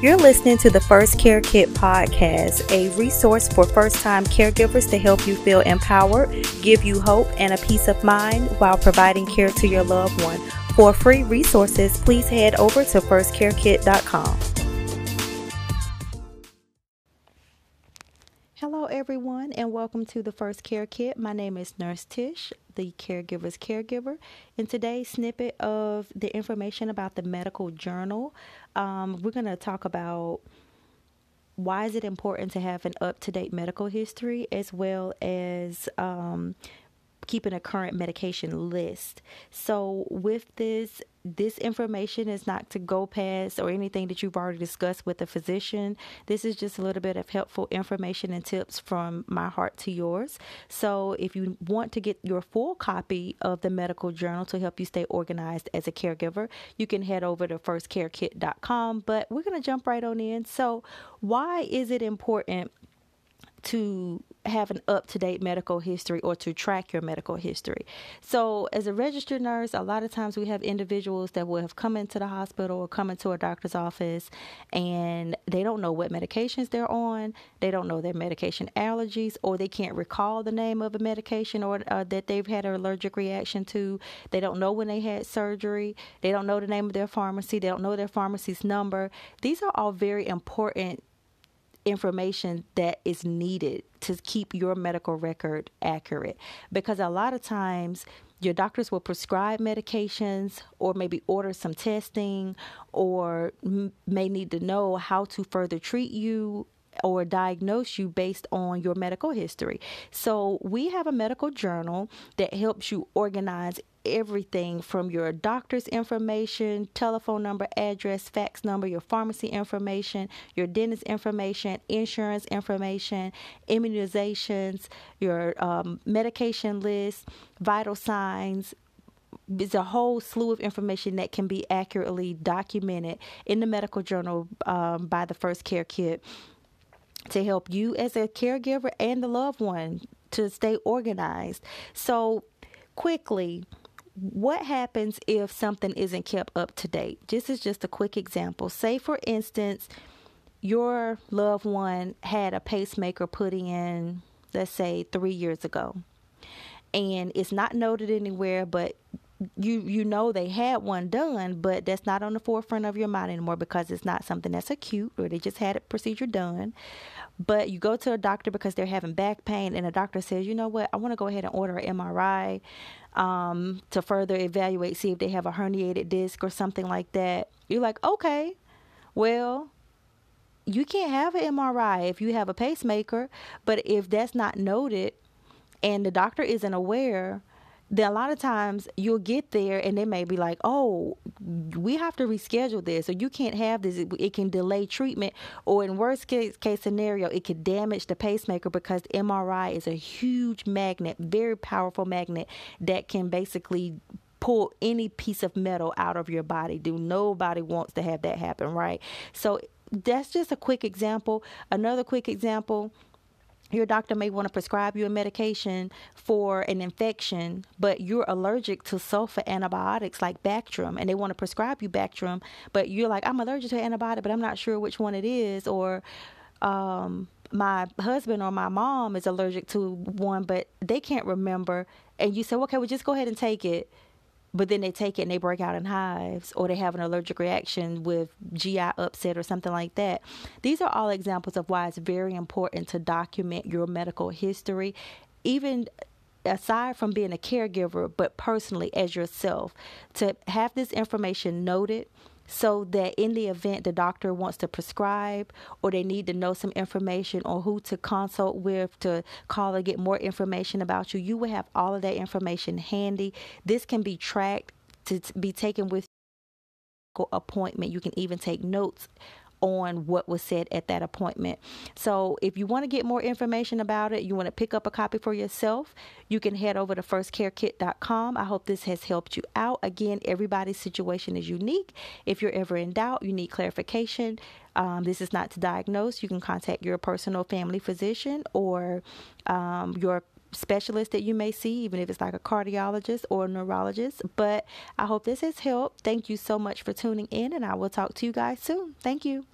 You're listening to the First Care Kit podcast, a resource for first time caregivers to help you feel empowered, give you hope, and a peace of mind while providing care to your loved one. For free resources, please head over to firstcarekit.com. Hello, everyone, and welcome to the First Care Kit. My name is Nurse Tish, the caregiver's caregiver. In today's snippet of the information about the medical journal, um, we're going to talk about why is it important to have an up-to-date medical history as well as um, keeping a current medication list. So with this this information is not to go past or anything that you've already discussed with the physician. This is just a little bit of helpful information and tips from my heart to yours. So, if you want to get your full copy of the medical journal to help you stay organized as a caregiver, you can head over to firstcarekit.com. But we're going to jump right on in. So, why is it important to have an up to date medical history or to track your medical history. So, as a registered nurse, a lot of times we have individuals that will have come into the hospital or come into a doctor's office and they don't know what medications they're on, they don't know their medication allergies, or they can't recall the name of a medication or uh, that they've had an allergic reaction to. They don't know when they had surgery, they don't know the name of their pharmacy, they don't know their pharmacy's number. These are all very important information that is needed to keep your medical record accurate. Because a lot of times your doctors will prescribe medications or maybe order some testing or m- may need to know how to further treat you or diagnose you based on your medical history. So, we have a medical journal that helps you organize everything from your doctor's information, telephone number, address, fax number, your pharmacy information, your dentist information, insurance information, immunizations, your um, medication list, vital signs, it's a whole slew of information that can be accurately documented in the medical journal um, by the First Care Kit to help you as a caregiver and the loved one to stay organized. So, quickly, what happens if something isn't kept up to date? This is just a quick example. Say, for instance, your loved one had a pacemaker put in, let's say, three years ago, and it's not noted anywhere, but you you know they had one done, but that's not on the forefront of your mind anymore because it's not something that's acute or they just had a procedure done. But you go to a doctor because they're having back pain, and a doctor says, you know what, I want to go ahead and order an MRI um, to further evaluate, see if they have a herniated disc or something like that. You're like, okay, well, you can't have an MRI if you have a pacemaker, but if that's not noted and the doctor isn't aware, a lot of times you'll get there and they may be like, oh, we have to reschedule this, or you can't have this. It, it can delay treatment, or in worst case, case scenario, it could damage the pacemaker because MRI is a huge magnet, very powerful magnet that can basically pull any piece of metal out of your body. Do nobody wants to have that happen, right? So that's just a quick example. Another quick example your doctor may want to prescribe you a medication for an infection, but you're allergic to sulfa antibiotics like Bactrim, and they want to prescribe you Bactrim, but you're like, I'm allergic to antibiotic, but I'm not sure which one it is, or um, my husband or my mom is allergic to one, but they can't remember, and you say, okay, well, just go ahead and take it but then they take it and they break out in hives or they have an allergic reaction with GI upset or something like that. These are all examples of why it's very important to document your medical history, even aside from being a caregiver, but personally as yourself, to have this information noted so that in the event the doctor wants to prescribe or they need to know some information or who to consult with to call or get more information about you, you will have all of that information handy. This can be tracked to be taken with appointment. You can even take notes on what was said at that appointment. So, if you want to get more information about it, you want to pick up a copy for yourself, you can head over to firstcarekit.com. I hope this has helped you out. Again, everybody's situation is unique. If you're ever in doubt, you need clarification. Um, this is not to diagnose. You can contact your personal family physician or um, your specialist that you may see, even if it's like a cardiologist or a neurologist. But I hope this has helped. Thank you so much for tuning in, and I will talk to you guys soon. Thank you.